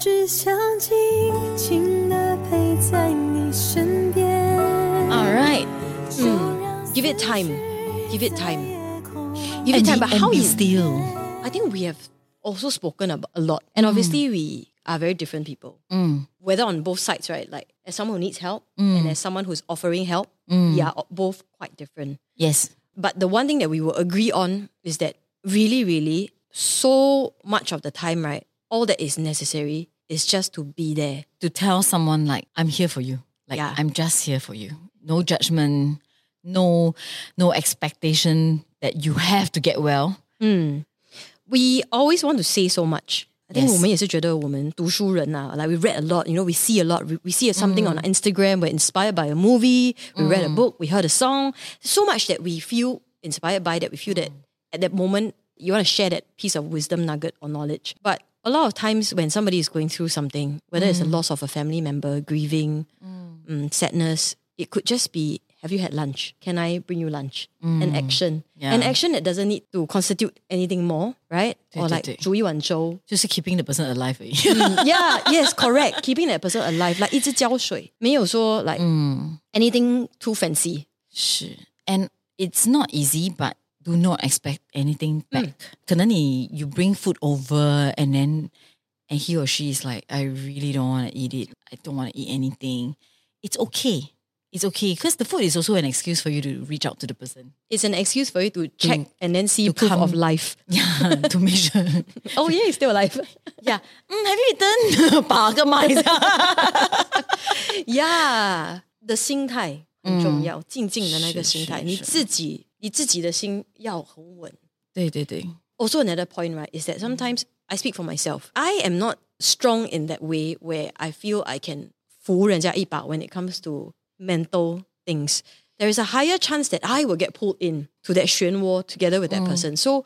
只想静静地陪在你身边。 All right. Give it time. Give it time. Give And it time. be- But and how be you still. I think we have also spoken about a lot. And obviously we are very different people. Whether on both sides, right? Like as someone who needs help and as someone who's offering help, we are both quite different. Yes. But the one thing that we will agree on is that really, really, so much of the time, right? All that is necessary is just to be there. To tell someone like I'm here for you. Like Yeah. I'm just here for you. No judgment. No, no expectation that you have to get well. We always want to say so much. I think Yes. 我们也是觉得我们读书人啊, like we read a lot, you know, we see a lot, we, we see something on Instagram, we're inspired by a movie, we read a book, we heard a song, so much that we feel inspired by that we feel that at that moment you want to share that piece of wisdom nugget or knowledge. But a lot of times when somebody is going through something, whether it's a loss of a family member, grieving, mm, sadness, it could just be have you had lunch? Can I bring you lunch? An action. Yeah. An action that doesn't need to constitute anything more, right? 对， or 对， like 对。煮一碗粥。就是 keeping the person alive 而已。 yeah, yes, correct. Keeping that person alive, like 一直浇水，没有说 like anything too fancy. 是，and it's not easy, but do not expect anything back. 可能你 you bring food over and then and he or she is like, I really don't want to eat it. I don't want to eat anything. It's okay. It's okay because the food is also an excuse for you to reach out to the person. It's an excuse for you to check and then see to proof come- of life. Yeah, to make sure. Oh yeah, he's still alive. yeah. Mm, have you eaten? 把个麦一下。 yeah, the 心态很重要，静静的那个是，心态，是，你是。自己 你自己的心要很稳。对对对。 also another point, right, is that sometimes I speak for myself. I am not strong in that way where I feel I can 扶人家一把 when it comes to mental things. There is a higher chance that I will get pulled in to that 漩涡 together with that person. So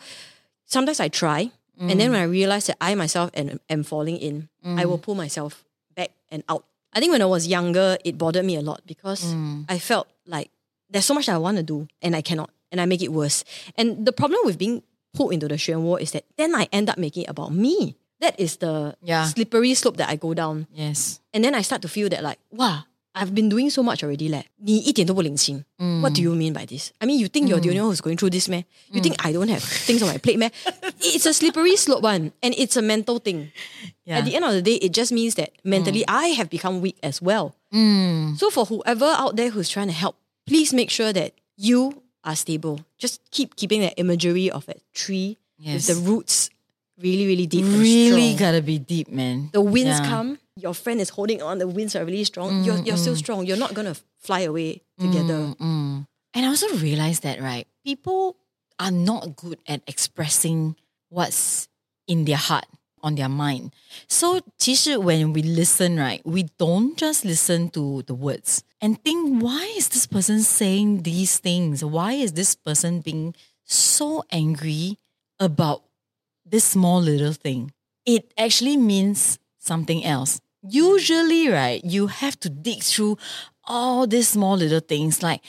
sometimes I try, and then when I realize that I myself am, am falling in, I will pull myself back and out. I think when I was younger, it bothered me a lot because I felt like there's so much that I want to do and I cannot, and I make it worse. And the problem with being pulled into the 漩涡 is that then I end up making it about me. That is the Yeah. slippery slope that I go down. Yes. And then I start to feel that like, wow, I've been doing so much already. Like, 你一点都不领情. What do you mean by this? I mean, you think you're the only one who's going through this, man? You think I don't have things on my plate, man? It's a slippery slope one, and it's a mental thing. Yeah. At the end of the day, it just means that mentally I have become weak as well. So for whoever out there who's trying to help, please make sure that you are stable. Just keep keeping that imagery of a tree Yes. with the roots really, really deep. Really gotta be deep, man. the winds Yeah. come, your friend is holding on, the winds are really strong, mm, you're, you're still mm. strong. You're not to fly away together. Mm, and I also realized that, right, people are not good at expressing what's in their heart, on their mind. So, 其实 when we listen, right, we don't just listen to the words and think, why is this person saying these things? Why is this person being so angry about this small little thing? It actually means something else. Usually, right, you have to dig through all these small little things like,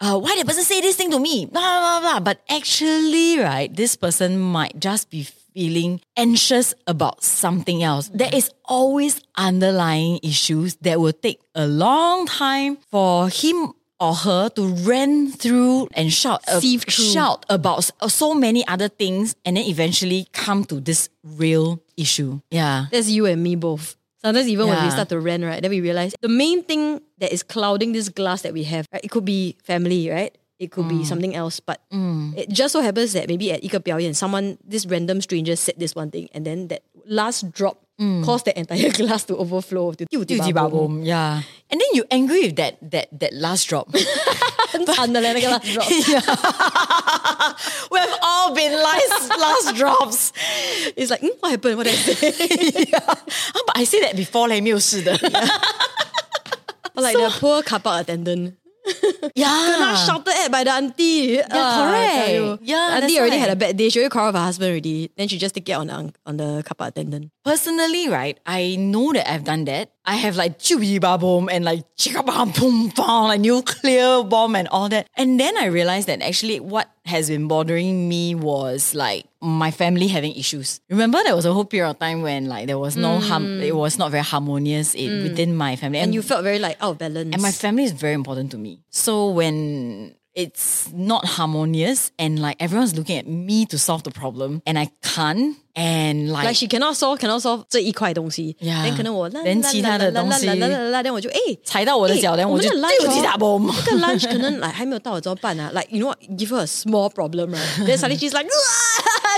uh, why the person say this thing to me? Blah, blah, blah. But actually, right, this person might just be feeling anxious about something else. There is always underlying issues that will take a long time for him or her to run through and shout, uh, shout about uh, so many other things and then eventually come to this real issue. Yeah. That's you and me both. Sometimes even when we start to rant, right, then we realize the main thing that is clouding this glass that we have, right, it could be family, right? It could be something else, but it just so happens that maybe at 一个表演, someone, this random stranger said this one thing, and then that last drop caused the entire glass to overflow. To 丢几把bomb. Yeah. And then you angry with that that that last drop. 很惨的嘞，那个 last drop. We have all been last last drops. It's like, mm, what happened? What did I say? yeah. Ah, but I say that before 嘞，没有事的。 or like the poor car park attendant. yeah. Not shouted at by the auntie. Yeah, ah, correct. Yeah, the auntie already why. had a bad day. She already quarreled with her husband already. Then she just take it on the, on the car park attendant. Personally, right, I know that I've done that. I have like chubby bomb and like chicka bam boom bam, like nuclear bomb and all that. And then I realized that actually what has been bothering me was like my family having issues. Remember there was a whole period of time when like there was no hmm. harm; it was not very harmonious in, hmm. within my family. And you felt very like out of balance. and my family is very important to me. So when it's not harmonious and like everyone's looking at me to solve the problem and I can't and like, like she cannot solve cannot solve 这一块东西 Yeah. then 可能我 Then 其他的东西 then 我就哎踩到我的脚，哎 then 我就我们的 lunch 就击打 bomb 哦这个 lunch 可能来还没有到，怎么办啊？Like you know what? Give her a small problem, right? Then suddenly she's like,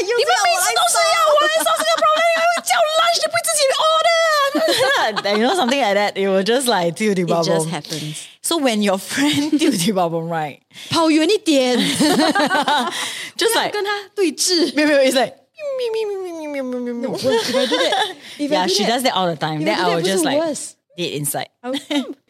你们每次都是要玩 solve 这个 problem，你们叫 lunch 就不自己 order，you know something like that. It was just like 丢丢 bubble. It just happens. So when your friend 丢丢 bubble, right? 跑远一点，just like 跟他对峙。没有没有，it's like. If I do that, yeah, she does that all the time. Then I, will just like worse. dead inside. I,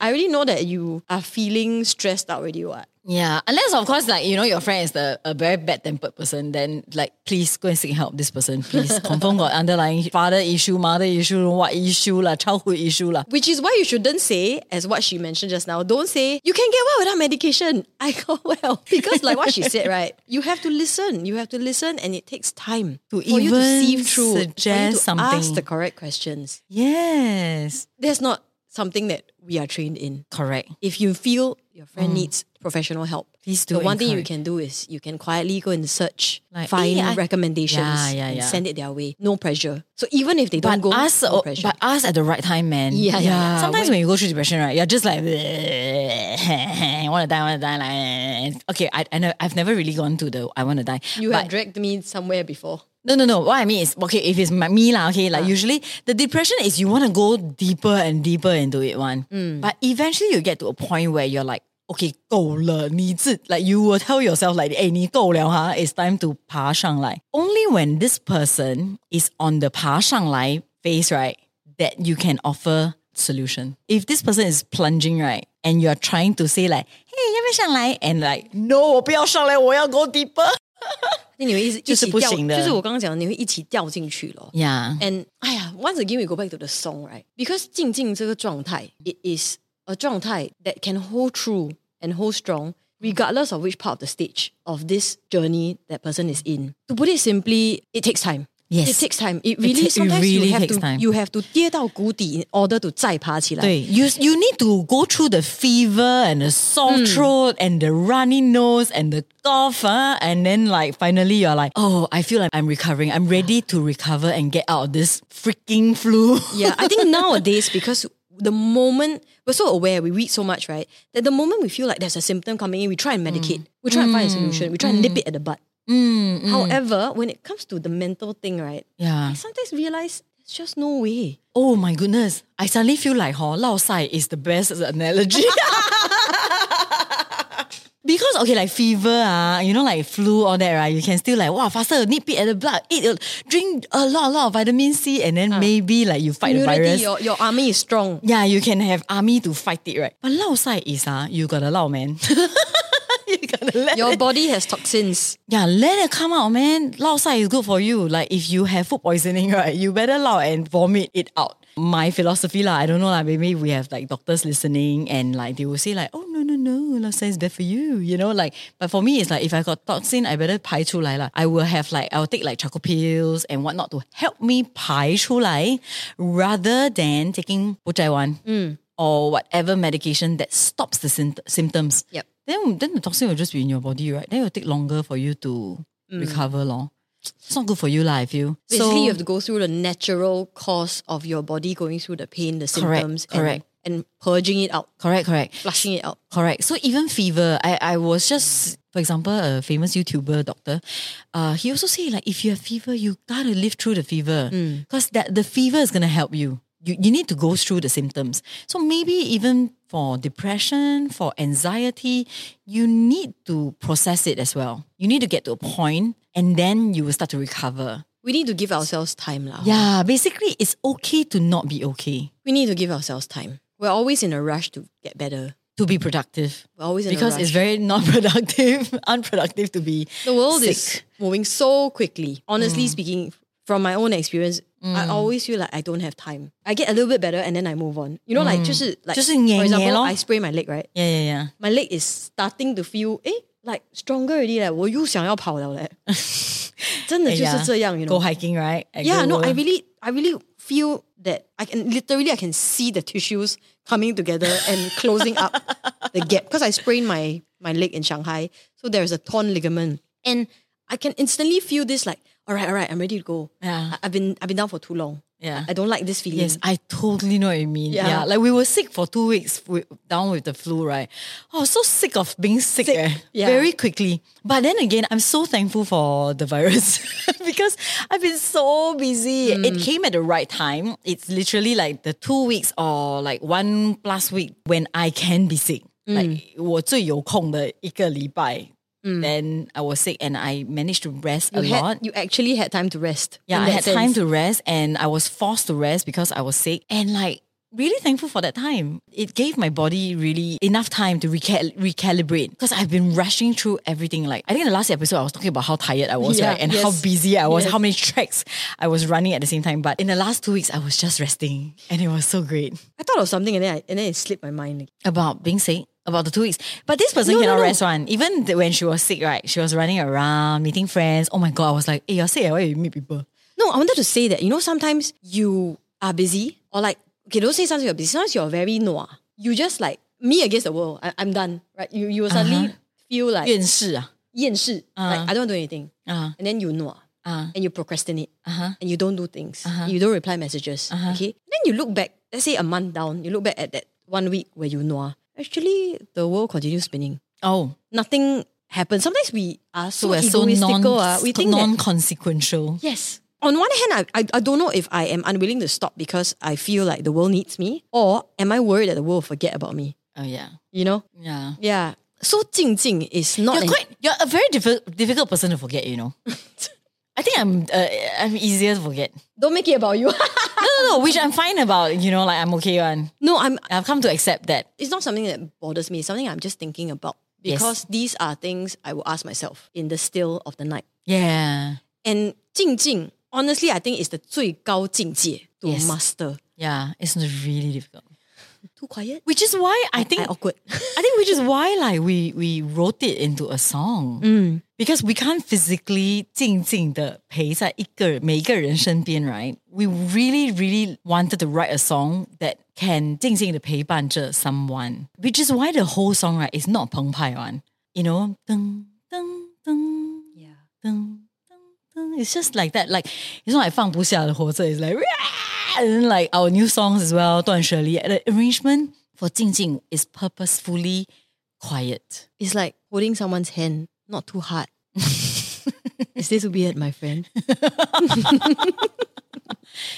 I already know that you are feeling stressed out already. What? Yeah, unless of course, like you know, your friend is the a very bad tempered person, then like please go and seek help. This person, please confirm got underlying father issue, mother issue, what issue lah, childhood issue lah. Which is why you shouldn't say, as what she mentioned just now, don't say, you can get well without medication. I got well. Because like what she said, right? You have to listen. You have to listen and it takes time To for you to sieve through, for you suggest to something. ask the correct questions. Yes, there's not something that we are trained in. correct. If you feel your friend needs professional help, Mm. Please the do one thing you can do is you can quietly go and search, Like, find eh, I- recommendations, Yeah, yeah, and yeah. send it their way. No pressure. So even if they But don't go, us, no pressure. but us at the right time, man. Yeah, yeah. Sometimes When- when you go through depression, right, you're just like, I want to die, I want to die. Like, okay, I, I know I've never really gone to the I want to die. you but have dragged me somewhere before. No, no, no. What I mean is, okay, if it's my, me lah, okay, like usually the depression is you want to go deeper and deeper into it one. But eventually you get to a point where you're like, okay, 够了，你自 like you will tell yourself like, 哎，你够了哈, it's time to 爬上来. Only when this person is on the 爬上来 phase, right, that you can offer solution. If this person is plunging, right, and you're trying to say like, hey, 要不要上来? And like, no, 我不要上来，我要 go deeper. 你会一直就是一起掉不行的就是我刚刚讲的，你会一起掉进去了。 Yeah. And 哎呀，once again we go back to the song, right? Because 静静这个状态，it is a 状态 that can hold true and hold strong, regardless of which part of the stage of this journey that person is in. To put it simply, it takes time. Yes. It takes time. It really ta- it sometimes really you have takes to time. you have to 跌到谷底 in order to 再爬起来。对，you you need to go through the fever and the sore throat and the runny nose and the cough, uh, and then like finally you're like, oh, I feel like I'm recovering. I'm ready to recover and get out of this freaking flu. Yeah, I think nowadays because the moment we're so aware, we read so much, right? That the moment we feel like there's a symptom coming in, we try and medicate. We try and find a solution. We try and nip it at the butt. However, when it comes to the mental thing, right? yeah. I sometimes realize there's just no way. Oh my goodness. I suddenly feel like huh, lao sai is the best analogy. Because okay, like fever, ah, you know, like flu, all that, right? You can still like, wow, faster, nip it at the blood, eat, a- drink a lot, a lot of vitamin C, and then maybe like you fight the virus. your, your army is strong. Yeah, you can have army to fight it, right? But lao sai is ah, you got a lao man. let Your it. body has toxins. Yeah, let it come out, man. Lao sai is good for you. Like if you have food poisoning, right, you better lao and vomit it out. My philosophy, lah, I don't know, like maybe we have like doctors listening and like they will say like, oh no, no, no, lao sai is bad for you, you know, like but for me it's like if I got toxin, I better pai chu lai la. I will have like I'll take like charcoal pills and whatnot to help me pai chu lai rather than taking which I. Mm or whatever medication that stops the symptoms. Yep. Then then the toxin will just be in your body, right? Then it will take longer for you to recover, lor. It's not good for you, lah. I feel. Basically, you have to go through the natural course of your body going through the pain, the Correct, symptoms, correct. And, and purging it out, correct, correct. flushing it out. Correct. So even fever, I, I was just, for example, a famous YouTuber doctor. Uh, he also say like if you have fever, you gotta live through the fever because that the fever is gonna help you. You you need to go through the symptoms. So maybe even for depression, for anxiety, you need to process it as well. You need to get to a point, and then you will start to recover. We need to give ourselves time, lah. Yeah, basically, it's okay to not be okay. We need to give ourselves time. We're always in a rush to get better. To be productive. We're always in Because a rush. it's very non-productive, unproductive to be The world sick. is moving so quickly. Honestly mm. speaking, from my own experience, I always feel like I don't have time. I get a little bit better and then I move on. You know, like 就是 like 就是黏 for 黏 example, 咯 I sprain my leg, right? Yeah, yeah, yeah. My leg is starting to feel eh like stronger already 嘞，我又想要跑了嘞。真的就是这样 you Go know. hiking, right? At Yeah, Great no, Wall. I really, I really feel that I can literally, I can see the tissues coming together and closing up the gap because I sprained my my leg in Shanghai, so there is a torn ligament, and I can instantly feel this like, all right, all right, I'm ready to go. Yeah. I- I've been I've been down for too long. Yeah. I don't like this feeling. Yes, I totally know what you mean. Yeah. Yeah. like we were sick for two weeks with, down with the flu, right? I was so sick of being sick, Sick, eh, yeah. very quickly. But then again, I'm so thankful for the virus because I've been so busy. Mm. It came at the right time. It's literally like the two weeks or like one plus week when I can be sick. Mm. Like 我最有空的一个礼拜 Mm. Then I was sick and I managed to rest you a had, lot. you actually had time to rest. Yeah, I had sense. time to rest and I was forced to rest because I was sick. And like, really thankful for that time. It gave my body really enough time to recal- recalibrate because I've been rushing through everything. Like, I think in the last episode, I was talking about how tired I was, Yeah, right? And how busy I was, Yes. how many tracks I was running at the same time. But in the last two weeks, I was just resting and it was so great. I thought of something and then I, and then it slipped my mind. About being sick, about the two weeks. But this person No, no, cannot no. rest one. Even th- when she was sick, right? She was running around, meeting friends. Oh my God, I was like, hey, you're sick. eh? Why you meet people? No, I wanted to say that, you know, sometimes you are busy or like, okay, don't say sometimes you're busy. Sometimes you're very noir. You just like, me against the world. I, I'm done, right? You, you will suddenly feel like 厌世啊。厌世, like I don't want to do anything. Uh, And then you noir. uh, and you procrastinate uh-huh. and you don't do things. You don't reply messages. Okay. Then you look back, let's say a month down, you look back at that one week where you noir. Actually, the world continues spinning. Oh, Nothing happens. Sometimes we are so, so we're so non, ah. we think non-consequential. Yes. On one hand, I, I, I don't know if I am unwilling to stop because I feel like the world needs me, or am I worried that the world will forget about me? Oh yeah, You know? yeah. Yeah. So Jing Jing is not You're an- quite. You're a very diffi- difficult person to forget. You know. I think I'm. Uh, I'm easier to forget. don't make it about you. No, no, no. Which I'm fine about. You know, like I'm okay one. no, I'm I've come to accept that. it's not something that bothers me. It's something I'm just thinking about Yes. because these are things I will ask myself in the still of the night. Yeah, And 静静, honestly, I think it's the 最高境界 to Yes. master. yeah. It's really difficult. Too quiet. Which is why I think. I awkward. I think which is why like we we wrote it into a song because we can't physically 静静的陪在一个每一个人身边 right we really really wanted to write a song that can 静静的陪伴着 someone which is why the whole song right is not 澎湃 one you know 噔噔噔 Yeah. 噔噔噔 it's just like that like it's not like 放不下的活着 it's like and then like our new songs as well 断舍离 the arrangement for 静静 is purposefully quiet It's like holding someone's hand, not too hard. Is this weird, my friend?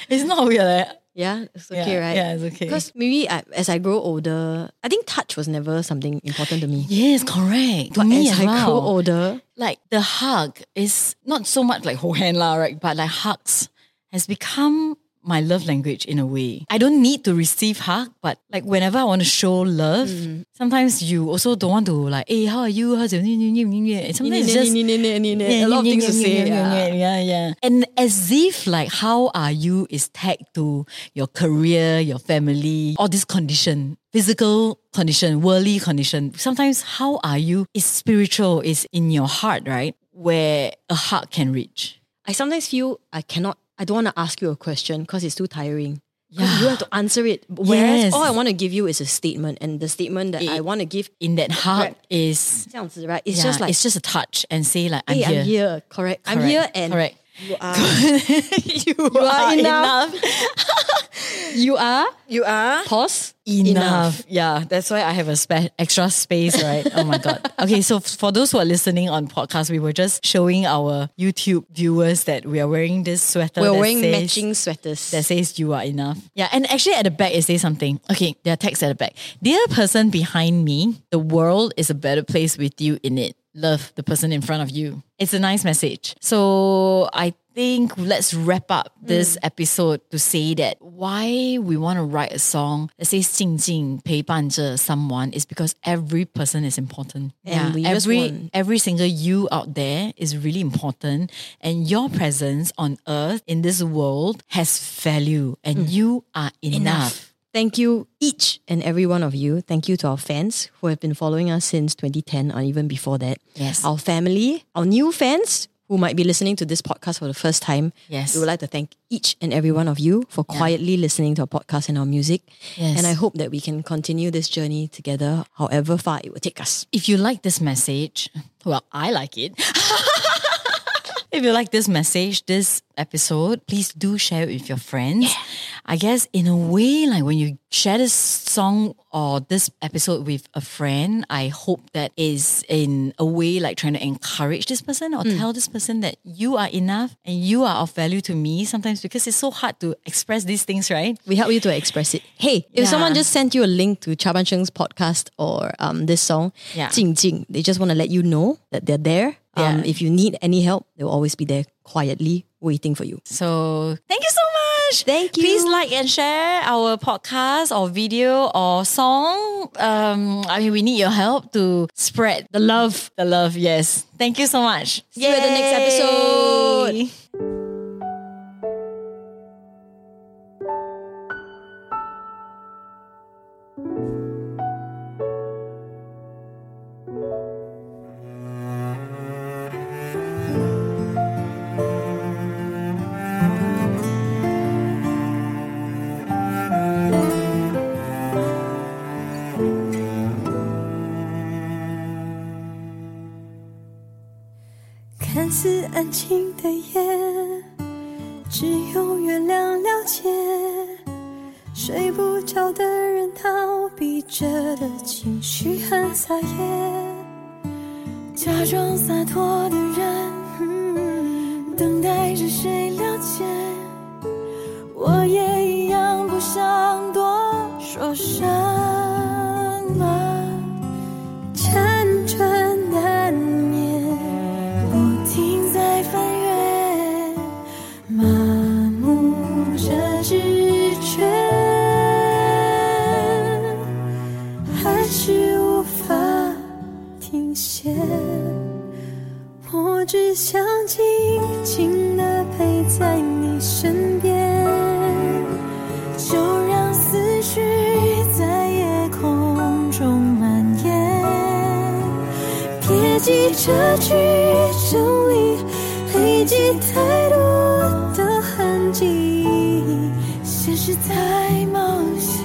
it's not weird eh? Yeah, it's okay, yeah, right? yeah it's okay Because maybe I, as I grow older, I think touch was never something important to me. yes correct to But me as as I grow older, like the hug is not so much like hold hand lah, right? But like hugs has become my love language in a way. I don't need to receive hug, but like whenever I want to show love, Mm. sometimes you also don't want to like, hey, how are you? How's your and sometimes it's just a lot of things to say. yeah, yeah. yeah, yeah. And as if like how are you is tagged to your career, your family, all this condition, physical condition, worldly condition. Sometimes how are you is spiritual, is in your heart, right? Where a heart can reach. I sometimes feel I cannot, I don't want to ask you a question because it's too tiring. 'Cause Yeah. You have to answer it. Whereas Yes. all I want to give you is a statement, and the statement that I want to give, In that hug Correct. is 这样子, right? It's yeah, just like, it's just a touch and say like I'm hey, here. I'm here. Correct. I'm Correct, here, and correct. Um, you are, you, are enough. enough. you are, You are pause, enough. Yeah, that's why I have a spe- extra space, right? Oh my god. Okay, so for those who are listening on podcast, we were just showing our YouTube viewers that we are wearing this sweater. We're wearing says- matching sweaters. That says you are enough. Yeah, and actually at the back it says something. Okay, there are text at the back. Dear person behind me, the world is a better place with you in it Love the person in front of you. It's a nice message. So I think let's wrap up this Mm. episode to say that why we want to write a song that says 静静陪伴着 someone is because every person is important. And we just every want- every single you out there is really important and your presence on earth in this world has value and you are enough. Thank you, each and every one of you. Thank you to our fans who have been following us since 2010 or even before that. Yes. Our family, our new fans who might be listening to this podcast for the first time. Yes. We would like to thank each and every one of you for quietly listening to our podcast and our music. Yes. And I hope that we can continue this journey together, however far it will take us. If you like this message, well, I like it. if you like this message, this episode, please do share it with your friends. I guess in a way, like when you share this song or this episode with a friend, I hope that is in a way like trying to encourage this person or tell this person that you are enough and you are of value to me sometimes because it's so hard to express these things, right? We help you to express it. Hey, if Yeah. someone just sent you a link to Chaban Cheng's podcast or um, this song, Yeah. Jing Jing, they just want to let you know that they're there. Um, If you need any help, they'll always be there quietly waiting for you. So thank you so much. Thank you. Please like and share our podcast or video or song. Um, I mean, we need your help to spread the love. The love, yes. Thank you so much. See you at the next episode. 安静的夜，只有月亮了解。睡不着的人逃避着的情绪很撒野，假装洒脱的别急着去整理，累积太多的痕迹，现实太冒险，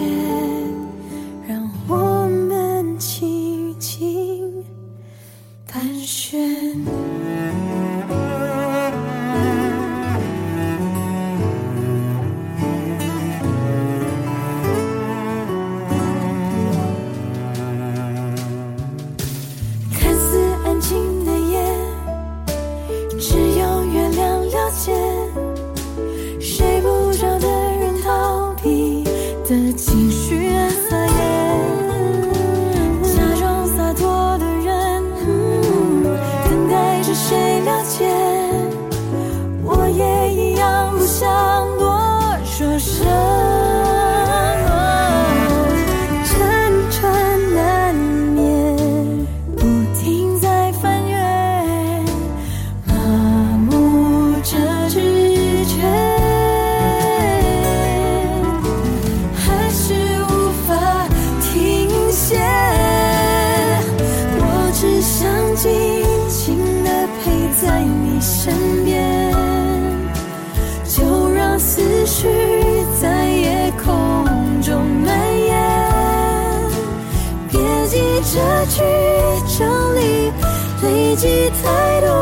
记太多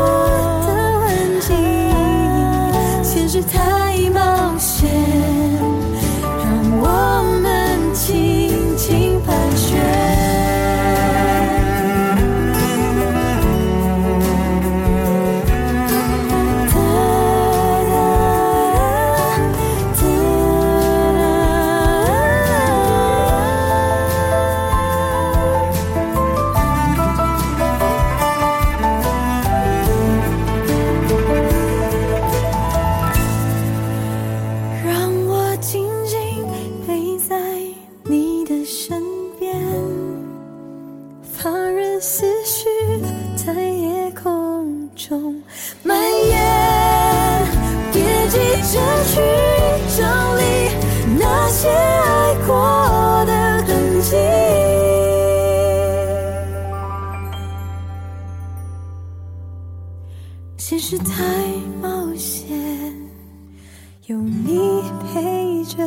现实太冒险有你陪着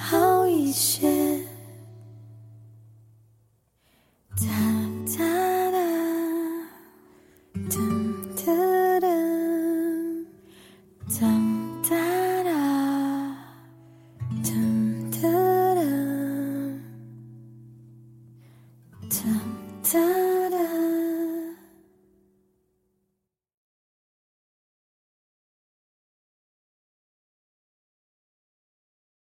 好一些。